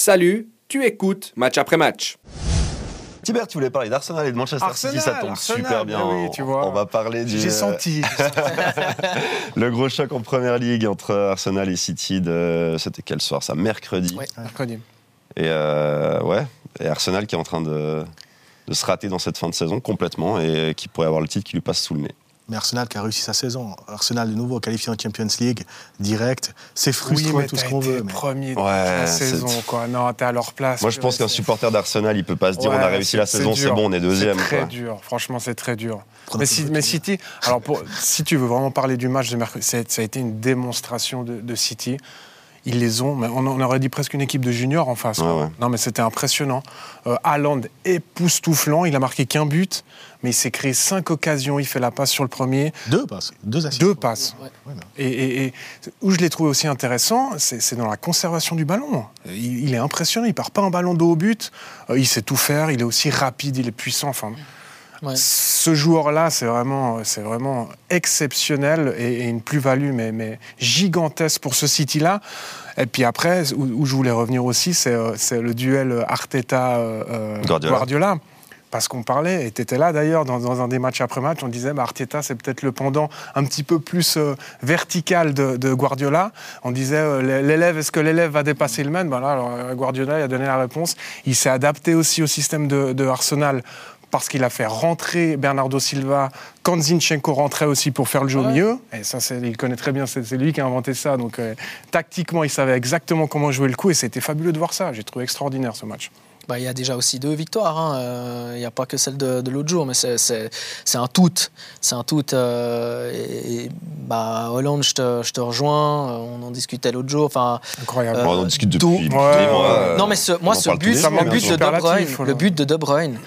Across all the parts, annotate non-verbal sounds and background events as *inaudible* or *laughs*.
Salut, tu écoutes match après match. Tibert, tu voulais parler d'Arsenal et de Manchester City, ça tombe Arsenal, super bien. oui, tu vois. On va parler du J'ai senti. *laughs* le gros choc en première ligue entre Arsenal et City. De... C'était quel soir ça Mercredi. Ouais. Mercredi. Et euh, ouais, et Arsenal qui est en train de, de se rater dans cette fin de saison complètement et qui pourrait avoir le titre qui lui passe sous le nez. Mais Arsenal qui a réussi sa saison. Arsenal de nouveau qualifié en Champions League, direct. C'est frustrant oui, mais tout ce qu'on veut. mais- premier de Ouais, la saison, quoi. Non, t'es à leur place. Moi, je pense qu'un supporter d'Arsenal, il peut pas se dire Ouais, on a réussi la saison, c'est bon, on est deuxième. C'est très quoi. dur. Franchement, c'est très dur. Mais, si- mais. City, alors pour- si tu veux vraiment parler du match de mercredi, c'est- ça a été une démonstration de, de City. Ils les ont, mais on, on aurait dit presque une équipe de juniors en face. quoi. Ouais, ouais. Non, mais c'était impressionnant. Euh, Haaland époustouflant, il a marqué qu'un but, mais il s'est créé cinq occasions. Il fait la passe sur le premier, Deux passes. Deux assists. deux passes. Ouais, Et, et- et où je l'ai trouvé aussi intéressant, c'est c'est dans la conservation du ballon. Il, il est impressionnant, il part pas un ballon dos au but, Euh, il sait tout faire, il est aussi rapide, il est puissant. Enfin, Ouais. Ce joueur-là, c'est vraiment, c'est vraiment exceptionnel et, et une plus-value mais, mais gigantesque pour ce City-là. Et puis après, où, où je voulais revenir aussi, c'est euh, c'est le duel Arteta-Guardiola. Guardiola. Parce qu'on parlait, et tu étais là d'ailleurs, dans, dans un des matchs après match, on disait bah, Arteta, c'est peut-être le pendant un petit peu plus euh, vertical de, de Guardiola. On disait euh, l'élève, est-ce que l'élève va dépasser le maître? Voilà, alors, euh, Guardiola il a donné la réponse. Il s'est adapté aussi au système de, de Arsenal parce qu'il a fait rentrer Bernardo Silva quand Zinchenko rentrait aussi pour faire le jeu au milieu. Et ça, il connaît très bien, c'est c'est lui qui a inventé ça. Donc euh, tactiquement, il savait exactement comment jouer le coup et c'était fabuleux de voir ça. J'ai trouvé extraordinaire ce match. Bah, il y a déjà aussi deux victoires. hein. Euh, Il n'y a pas que celle de, de l'autre jour, mais c'est- un tout. C'est un tout. euh, et, et, bah, Hollande, je te, je te rejoins. euh, On en discutait l'autre jour. Enfin, Incroyable. Euh, on en discute depuis, Ouais, mois. non, mais ce- moi, ce but, les le but, de De Bruyne, là. le but de De Bruyne,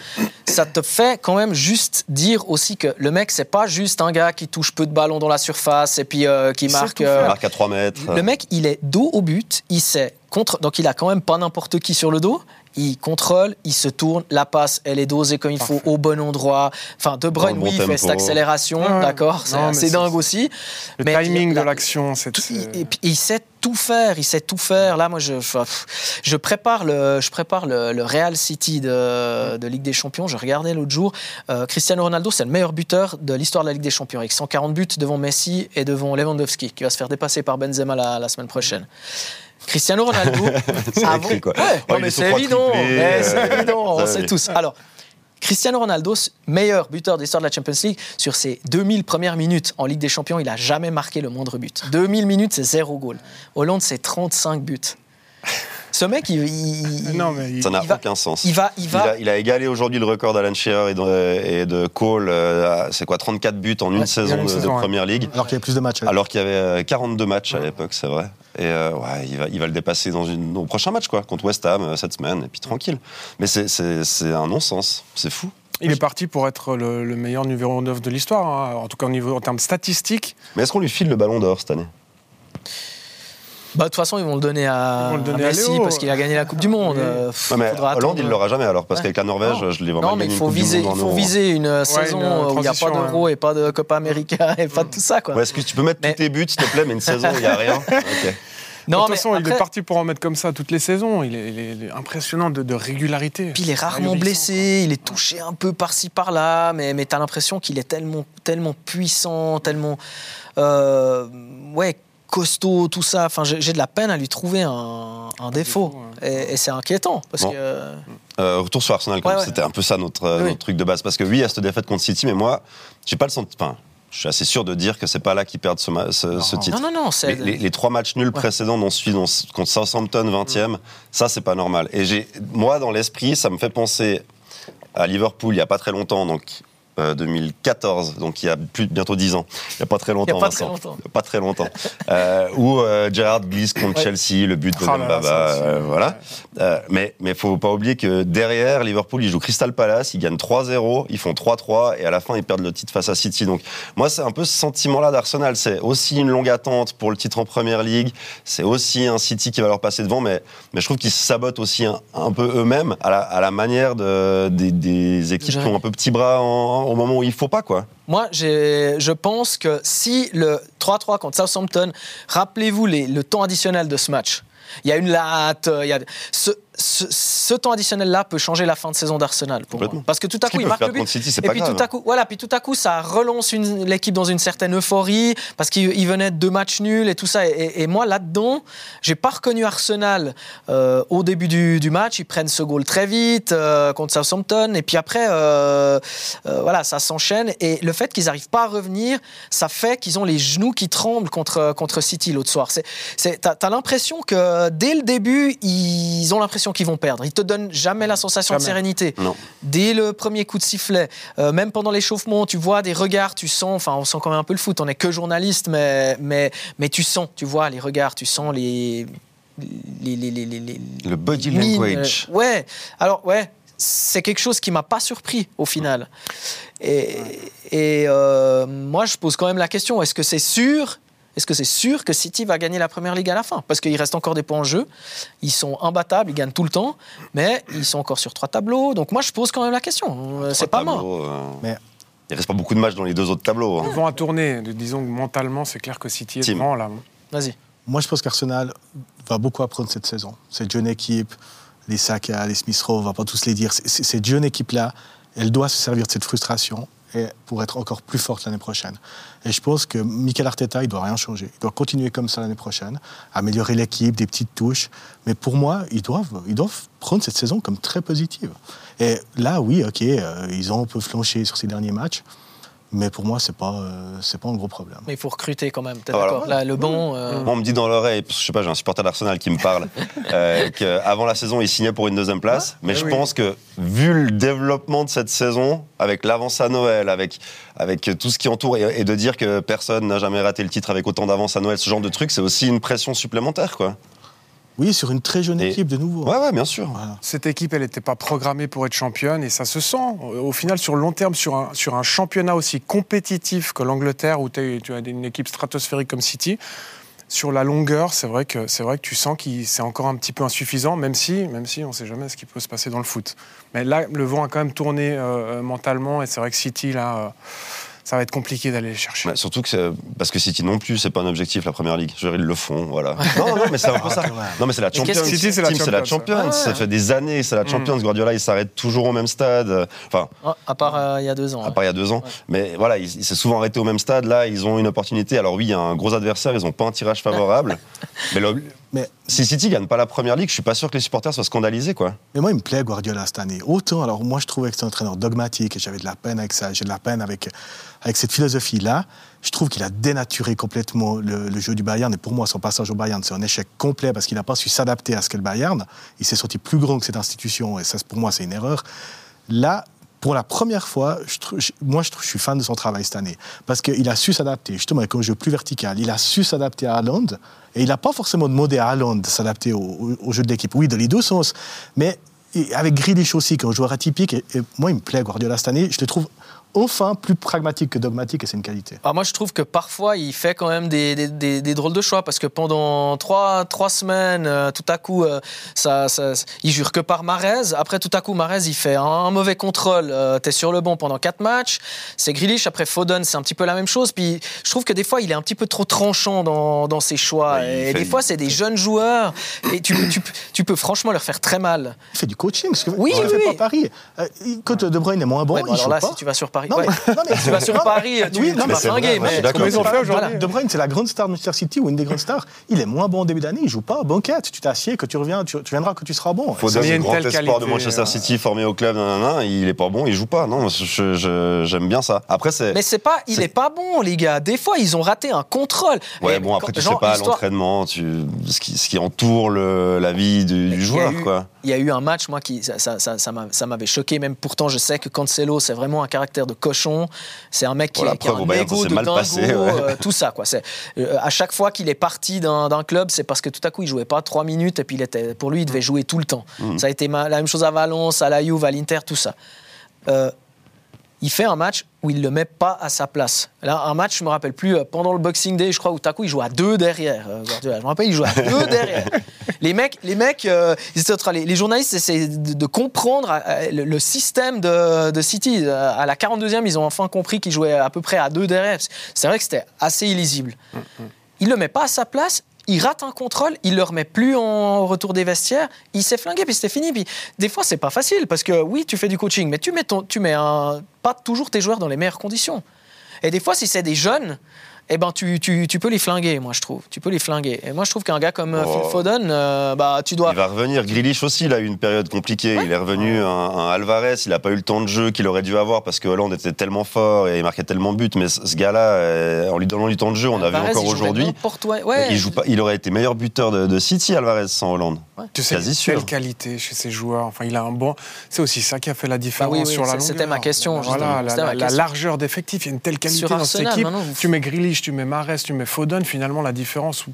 ça te fait quand même juste dire aussi que le mec, c'est pas juste un gars qui touche peu de ballons dans la surface et puis euh, qui Il marque. euh, marque à 3 mètres. le mec, il est dos au but, il sait contre, donc il a quand même pas n'importe qui sur le dos. Il contrôle, il se tourne, la passe, elle est dosée comme il faut, au bon endroit. Enfin, De Bruyne, bon oui, il fait cette accélération, Ouais. d'accord, c'est dingue aussi. Le Mais timing de la- l'action, c'est. Il- et puis, il sait tout faire, il sait tout faire. Là, moi, je, je prépare le, je prépare le, le Real City de, de Ligue des Champions. Je regardais l'autre jour. Euh, Cristiano Ronaldo, c'est le meilleur buteur de l'histoire de la Ligue des Champions, avec 140 buts devant Messi et devant Lewandowski, qui va se faire dépasser par Benzema la, la semaine prochaine. Cristiano Ronaldo, *laughs* C'est avant- écrit, quoi. Ouais, Ouais, non, mais c'est évident. mais euh, C'est évident, on sait tous. Alors, Cristiano Ronaldo, meilleur buteur de l'histoire de la Champions League, sur ses 2000 premières minutes en Ligue des Champions, il n'a jamais marqué le moindre but. 2000 minutes, c'est zéro goal. Hollande, c'est 35 buts. Ce mec, il, Non, mais il- Ça n'a il va- aucun sens. il va, il Il va, a, il a égalé aujourd'hui le record d'Alan Shearer et de, et de Cole. euh, à- c'est quoi 34 buts en une Ouais, saison une de, de saison, ouais. Première Ligue Alors qu'il y a plus de matchs. alors qu'il y avait euh, 42 matchs à l'époque, c'est vrai. Et euh, ouais, il va, il va le dépasser dans une, au prochain match, quoi, contre West Ham euh, cette semaine, et puis tranquille. Mais c'est- c'est c'est un non-sens, c'est fou. Il est parti pour être le, le meilleur numéro 9 de l'histoire, hein, en tout cas au niveau, en termes statistiques. Mais est-ce qu'on lui file le ballon d'or cette année? Bah, de toute façon, ils vont le donner à, le donner à Messi parce qu'il a gagné la Coupe du Monde. Oui. Euh, pff, Non, mais Hollande, il attendre. l'aura jamais alors, parce Ouais. qu'avec la Norvège, Non. je l'ai Non, vraiment mais gagné il faut viser, Monde il faut viser une saison une où il n'y a pas d'euro et pas de Copa América *laughs* et pas de tout ça. Quoi. Ouais, Est-ce que tu peux mettre Mais- tous tes buts, s'il te plaît, mais une saison, il n'y a rien *laughs* de toute mais façon, il est parti pour en mettre comme ça toutes les saisons. Il est, il est- il est impressionnant de, de régularité. Puis il est rarement blessé, il est touché un peu par-ci par-là, mais, mais tu as l'impression qu'il est tellement, tellement puissant, tellement euh, ouais, costaud, tout ça. Enfin, j'ai de la peine à lui trouver un, un défaut. défaut, Et, et c'est inquiétant. Parce Bon. que, Euh, retour sur Arsenal, Ouais, ouais. c'était un peu ça notre, euh, Oui. notre truc de base. Parce que oui, il y a cette défaite contre City, mais moi, j'ai pas le sentiment. Enfin, je suis assez sûr de dire que c'est pas là qu'ils perdent ce, ma- ce- ce titre. Non, non, non, c'est. Les, les- les trois matchs nuls précédents, dont celui dont- contre Southampton 20e, ça c'est pas normal. Et moi, dans l'esprit, ça me fait penser à Liverpool il y a pas très longtemps, donc euh, 2014, donc il y a plus, bientôt 10 ans. Il y a pas très longtemps. pas très longtemps. Il y a Pas très longtemps. Euh, où euh, Gerrard glisse contre Ouais. Chelsea, le but de Oh aussi. euh, voilà. Euh, mais mais faut pas oublier que derrière Liverpool, ils jouent Crystal Palace, ils gagnent 3-0, ils font 3-3 et à la fin ils perdent le titre face à City. Donc moi c'est un peu ce sentiment-là d'Arsenal, c'est aussi une longue attente pour le titre en Première Ligue, c'est aussi un City qui va leur passer devant, mais mais je trouve qu'ils se sabotent aussi un, un peu eux-mêmes à la, à la manière de, des, des équipes qui ont un peu petit bras en- au moment où il faut pas quoi. Moi, je pense que si le 3-3 contre Southampton, rappelez-vous le temps additionnel de ce match. Il y a une latte, il y a ce, ce temps additionnel-là peut changer la fin de saison d'Arsenal pour moi. Parce que tout à coup, il marque le but. City, Et puis grave. tout à coup, voilà, puis tout à coup, ça relance l'équipe dans une certaine euphorie parce qu'il il venait de deux matchs nuls et tout ça. Et, et moi, là-dedans, j'ai pas reconnu Arsenal euh, au début du, du match. Ils prennent ce goal très vite euh, contre Southampton. Et puis après, euh, voilà, ça s'enchaîne. Et le fait qu'ils n'arrivent pas à revenir, ça fait qu'ils ont les genoux qui tremblent contre, contre City l'autre soir. C'est, t'as l'impression que dès le début, ils ont l'impression qu'ils vont perdre. Ils te donnent jamais la sensation de sérénité. Non. Dès le premier coup de sifflet, euh, même pendant l'échauffement, tu vois des regards, tu sens, enfin on sent quand même un peu le foot, on n'est que journaliste, mais, mais, mais tu sens, tu vois les regards, tu sens les... les, les, Le body language. ouais, alors ouais, c'est quelque chose qui m'a pas surpris au final. Et, et, euh, moi je pose quand même la question, est-ce que c'est sûr est-ce que c'est sûr que City va gagner la Première Ligue à la fin? Parce qu'il reste encore des points en jeu. Ils sont imbattables, ils gagnent tout le temps, mais ils sont encore sur trois tableaux. Donc moi, je pose quand même la question. Euh, C'est pas mort. Euh, Mais- Il reste pas beaucoup de matchs dans les deux autres tableaux. hein. Le vent a tourné. Disons que mentalement, c'est clair que City est devant là. Vas-y. Moi, je pense qu'Arsenal va beaucoup apprendre cette saison. Cette jeune équipe, les Saka, les Smith Rowe, on va pas tous les dire. Cette jeune équipe-là, elle doit se servir de cette frustration et pour être encore plus forte l'année prochaine. Et je pense que Mikel Arteta, il doit rien changer. Il doit continuer comme ça l'année prochaine, améliorer l'équipe, des petites touches. Mais pour moi, ils doivent, ils doivent prendre cette saison comme très positive. Et là, oui, ok, euh, ils ont un peu flanché sur ces derniers matchs. Mais pour moi, c'est pas, euh, c'est pas un gros problème. Mais il faut recruter quand même. T'es Ah, voilà. d'accord Là, le banc. euh, Moi, on me dit dans l'oreille, parce que je sais pas, j'ai un supporter d'Arsenal qui me parle, *laughs* euh, qu'avant la saison, il signait pour une deuxième place. mais Eh je oui. pense que, vu le développement de cette saison, avec l'avance à Noël, avec, avec tout ce qui entoure, et, et de dire que personne n'a jamais raté le titre avec autant d'avance à Noël, ce genre de truc, c'est aussi une pression supplémentaire, quoi. Oui, sur une très jeune Et- équipe de nouveau. Ouais, ouais, bien sûr. Voilà. Cette équipe, elle n'était pas programmée pour être championne et ça se sent. Au final, sur le long terme, sur un, sur un championnat aussi compétitif que l'Angleterre, où tu as une équipe stratosphérique comme City, sur la longueur, c'est vrai que c'est vrai que tu sens que c'est encore un petit peu insuffisant, même si, même si on ne sait jamais ce qui peut se passer dans le foot. Mais là, le vent a quand même tourné euh, euh, mentalement et c'est vrai que City, là, euh, ça va être compliqué d'aller les chercher. Ouais, surtout que parce que City non plus, c'est pas un objectif la première ligue. Je veux dire, ils le font, voilà. non, non, mais c'est un peu ça. quand même. Non, mais c'est la Champions. City, c'est la la Champions. Ça fait des années, c'est la Champions. Guardiola, il s'arrête toujours au même stade. Enfin, ah, à part euh, il y a deux ans. à part il y a deux ans. Ouais. Mais voilà, il, il s'est souvent arrêté au même stade. Là, ils ont une opportunité. Alors oui, il y a un gros adversaire, ils n'ont pas un tirage favorable. *laughs* mais Mais, si City gagne pas la première ligue, je suis pas sûr que les supporters soient scandalisés, quoi. mais moi, il me plaît Guardiola cette année. Autant, alors moi, je trouvais que c'est un entraîneur dogmatique et j'avais de la peine avec ça. J'ai de la peine avec, avec cette philosophie-là. Je trouve qu'il a dénaturé complètement le, le jeu du Bayern. Et pour moi, son passage au Bayern, c'est un échec complet parce qu'il n'a pas su s'adapter à ce qu'est le Bayern. Il s'est sorti plus grand que cette institution et ça, pour moi, c'est une erreur. Là, pour la première fois, moi, je, suis fan de son travail cette année. Parce qu'il a su s'adapter, justement, avec un jeu plus vertical. Il a su s'adapter à Haaland. Et il n'a pas forcément demandé à Haaland de s'adapter au, jeu de l'équipe. Oui, dans les deux sens. Mais avec Grealish aussi, qui est un joueur atypique. Et, et moi, il me plaît, Guardiola, cette année. Je le trouve enfin plus pragmatique que dogmatique, et c'est une qualité. Ah, moi, je trouve que parfois, il fait quand même des, des- des- des drôles de choix parce que pendant trois, trois semaines, euh, tout à coup, euh, ça, ça- il jure que par Marez. Après, tout à coup, Marez, il fait un, un mauvais contrôle. Euh, T'es sur le banc pendant quatre matchs. C'est Grealish. Après, Foden, c'est un petit peu la même chose. Puis, je trouve que des fois, il est un petit peu trop tranchant dans, dans ses choix. Et fait- des fois, c'est des jeunes joueurs et tu, tu, tu peux franchement leur faire très mal. Il fait du coaching, ce que Oui, oui, fait oui. pas Paris. Euh, quand De Bruyne est moins bon, Ouais, bon, il alors joue là, pas. si tu vas sur Paris, Non, ouais. mais- non, mais- *laughs* tu vas sur non, Paris, tu, oui, tu non, mais mais- ils ont fait aujourd'hui De Bruyne, c'est la grande star de Manchester City ou une des grandes stars. Il est moins bon en début d'année, il joue pas. Banquette, tu t'assieds, que tu reviens, tu, tu viendras que tu seras bon. Foden, il y a le une grand espoir de Manchester euh, City formé au club, nanana, il est pas bon, il joue pas. Non, j'aime bien ça. Après, c'est. Mais c'est pas, il est pas bon, les gars. Des fois, ils ont raté un contrôle. Ouais, bon, après, tu sais pas l'entraînement, ce, qui, entoure la vie du, joueur, eu- quoi. Il y a eu un match, moi, qui ça, ça, ça, ça m'a- ça m'avait choqué. Même pourtant, je sais que Cancelo, c'est vraiment un caractère de cochon. C'est un mec qui, a un Bayern, de mal dingo, passé, ouais. euh, tout ça, quoi. C'est euh, à chaque fois qu'il est parti d'un d'un club, c'est parce que tout à coup, il jouait pas trois minutes et puis il était, pour lui, il devait jouer tout le temps. Mm. Ça a été ma- la même chose à Valence, à la Juve, à l'Inter, tout ça. Euh, il fait un match où il le met pas à sa place. Là, un match, je me rappelle plus, pendant le Boxing Day, je crois, où tout à coup, il joue à deux derrière. euh. Je me rappelle, il joue à deux *laughs* derrière. Les mecs, les, mecs euh, les, les journalistes essaient de, de comprendre euh, le, le système de, de City. Euh, À la 42e, ils ont enfin compris qu'il jouait à peu près à deux derrière. C'est vrai que c'était assez illisible. Il le met pas à sa place il rate un contrôle, il le remet plus en retour des vestiaires, il s'est flingué, puis c'était fini. Puis des fois, c'est pas facile parce que oui, tu fais du coaching, mais tu mets, ton, tu mets un, pas toujours tes joueurs dans les meilleures conditions. Et des fois, si c'est des jeunes, eh ben, tu, tu, tu peux les flinguer, moi, je trouve. Tu peux les flinguer. Et moi, je trouve qu'un gars comme euh, Oh. Phil Foden, euh, bah, tu dois. Il va revenir. Grealish aussi, il a eu une période compliquée. Il est revenu. Un, un Alvarez, il n'a pas eu le temps de jeu qu'il aurait dû avoir parce que Hollande était tellement fort et il marquait tellement de buts. Mais ce gars-là, euh, en lui donnant du temps de jeu, on a vu Alvarez, encore aujourd'hui. Ouais. Il, joue pas, il aurait été meilleur buteur de, de City, Alvarez, sans Hollande. Tu sais, Quasi quelle sûr. qualité chez ces joueurs. Enfin, il a un bon. C'est aussi ça qui a fait la différence Bah oui, oui, sur la longueur. c'était ma question, Voilà, la, la- largeur d'effectif. Il y a une telle qualité Sur dans cette Arsenal, équipe. maintenant, vous- Tu mets Grealish, tu mets Mares, tu mets Foden. Finalement, la différence,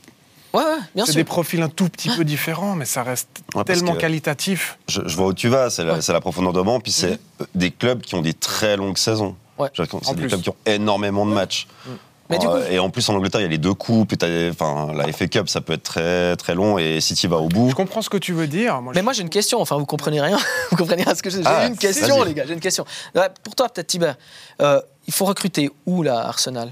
Ouais, ouais, bien c'est sûr. des profils un tout petit peu différents, mais ça reste Ouais, tellement que- qualitatif. Je, je vois où tu vas, c'est la, Ouais. c'est la profondeur de banc, puis c'est euh, des clubs qui ont des très longues saisons. Je En C'est des plus. clubs qui ont énormément de matchs. Mais du Euh, coup- et en plus, en Angleterre, il y a les deux coupes. et Enfin, la FA Cup, ça peut être très, très long et City va au bout. Je comprends ce que tu veux dire. Moi, Mais je- moi j'ai une question, enfin vous comprenez rien, *laughs* vous comprenez rien à ce que j'ai. J'ai Ah, une question vas-y. les gars, j'ai une question. Pour toi peut-être Tibet, euh, il faut recruter où là Arsenal?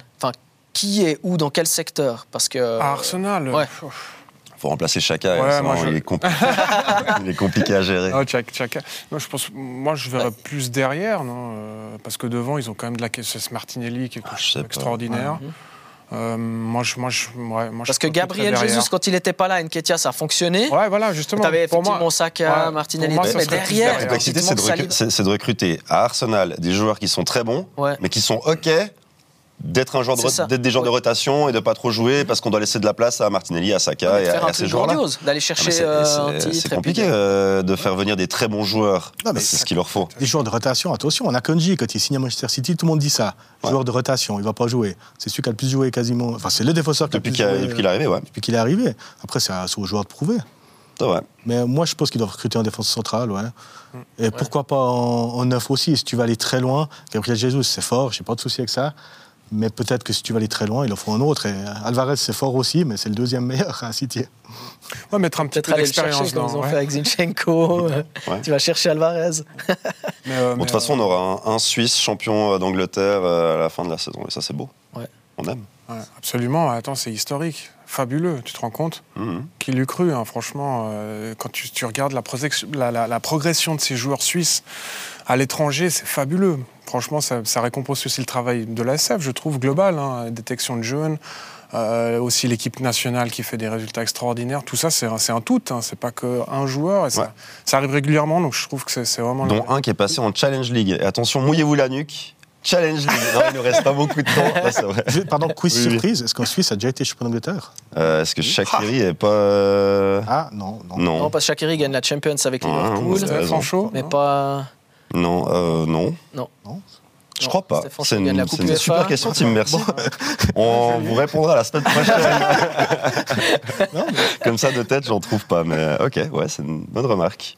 Qui est où dans quel secteur Parce que à Arsenal. ouais. pff, faut remplacer Chaka. Ouais, moi, je- il, est compli- *laughs* il est compliqué à gérer. Ah, Chaka-. Non, je pense, moi, je verrais plus derrière, non euh, Parce que devant, ils ont quand même de la c'est Martinelli qui est Ah, extraordinaire. Euh, moi, je, moi, je, ouais, moi, je Parce que Gabriel. Jesus quand il n'était pas là, Nketia ça a fonctionné. Ouais, voilà, justement. T'avais pour effectivement moi, Saka, ouais, Martinelli, pour moi, mais derrière, La complexité, c'est de, recruter à Arsenal des joueurs qui sont très bons, Ouais. mais qui sont OK d'être un de ça. d'être des joueurs de Ouais. rotation et de pas trop jouer parce qu'on doit laisser de la place à Martinelli, à Saka de et faire à, un à ces joueurs-là. grandiose, d'aller Ah, chercher c'est- euh, c'est- un titre. C'est et puis compliqué de- euh, de faire venir des très bons joueurs. Non, mais c'est ce qu'il leur faut. Des joueurs de rotation, attention, on a Konji, quand il signe à Manchester City, tout le monde dit ça. Ouais. Joueur de rotation, il va pas jouer. C'est celui qui a le plus joué quasiment. Enfin, c'est le défenseur qui a le Depuis plus qu'il a- joué depuis qu'il est arrivé, ouais. depuis qu'il est arrivé. Après, c'est à- c'est aux joueurs de prouver. Mais moi, je pense qu'ils doivent recruter en défense centrale, ouais. Et pourquoi pas en, en neuf aussi, si tu vas aller très loin. Gabriel Jesus, c'est fort, j'ai pas de souci avec ça. Mais peut-être que si tu vas aller très loin, il en faut un autre. Et Alvarez, c'est fort aussi, mais c'est le deuxième meilleur à City. Ouais, mettre un petit Peut-être peu d'expérience dans. ils ont ouais. fait avec Zinchenko. euh, Ouais. Tu vas chercher Alvarez. *laughs* Mais, euh, Bon, de toute façon, on aura un, un Suisse champion euh, d'Angleterre euh, à la fin de la saison. Et ça, c'est beau. Ouais. On aime. Ouais, absolument. Attends, c'est historique. Fabuleux, tu te rends compte Mhm. Qui l'eût cru, hein, franchement, euh, quand tu, tu regardes la, projection- la- la- la progression de ces joueurs suisses à l'étranger, c'est fabuleux. Franchement, ça, ça récompense aussi le travail de l'ASF, je trouve, global. hein, détection de jeunes, euh, aussi l'équipe nationale qui fait des résultats extraordinaires. Tout ça, c'est un, tout, hein, c'est pas qu'un joueur. Et ça, Ouais. ça arrive régulièrement, donc je trouve que c'est vraiment... Dont un qui est passé en Challenge League. Et attention, mouillez-vous la nuque. Challenge League. Non, il nous reste pas beaucoup de temps. Vrai. Je- Pardon, quiz Oui, oui. surprise. Est-ce qu'en Suisse, a déjà été champion d'Angleterre Euh, Est-ce que Shaqiri est pas. euh, Ah, non, non. Non. Non, parce que Shaqiri gagne la Champions avec Ouais, Liverpool, Stéphane Chaud, mais non pas. Non, euh, non. Non. Non. Je Non, crois pas. C'est une, super question, Tim. Merci. *laughs* On vous répondra la semaine prochaine. *laughs* Comme ça, de tête, j'en trouve pas. Mais ok, ouais, c'est une bonne remarque.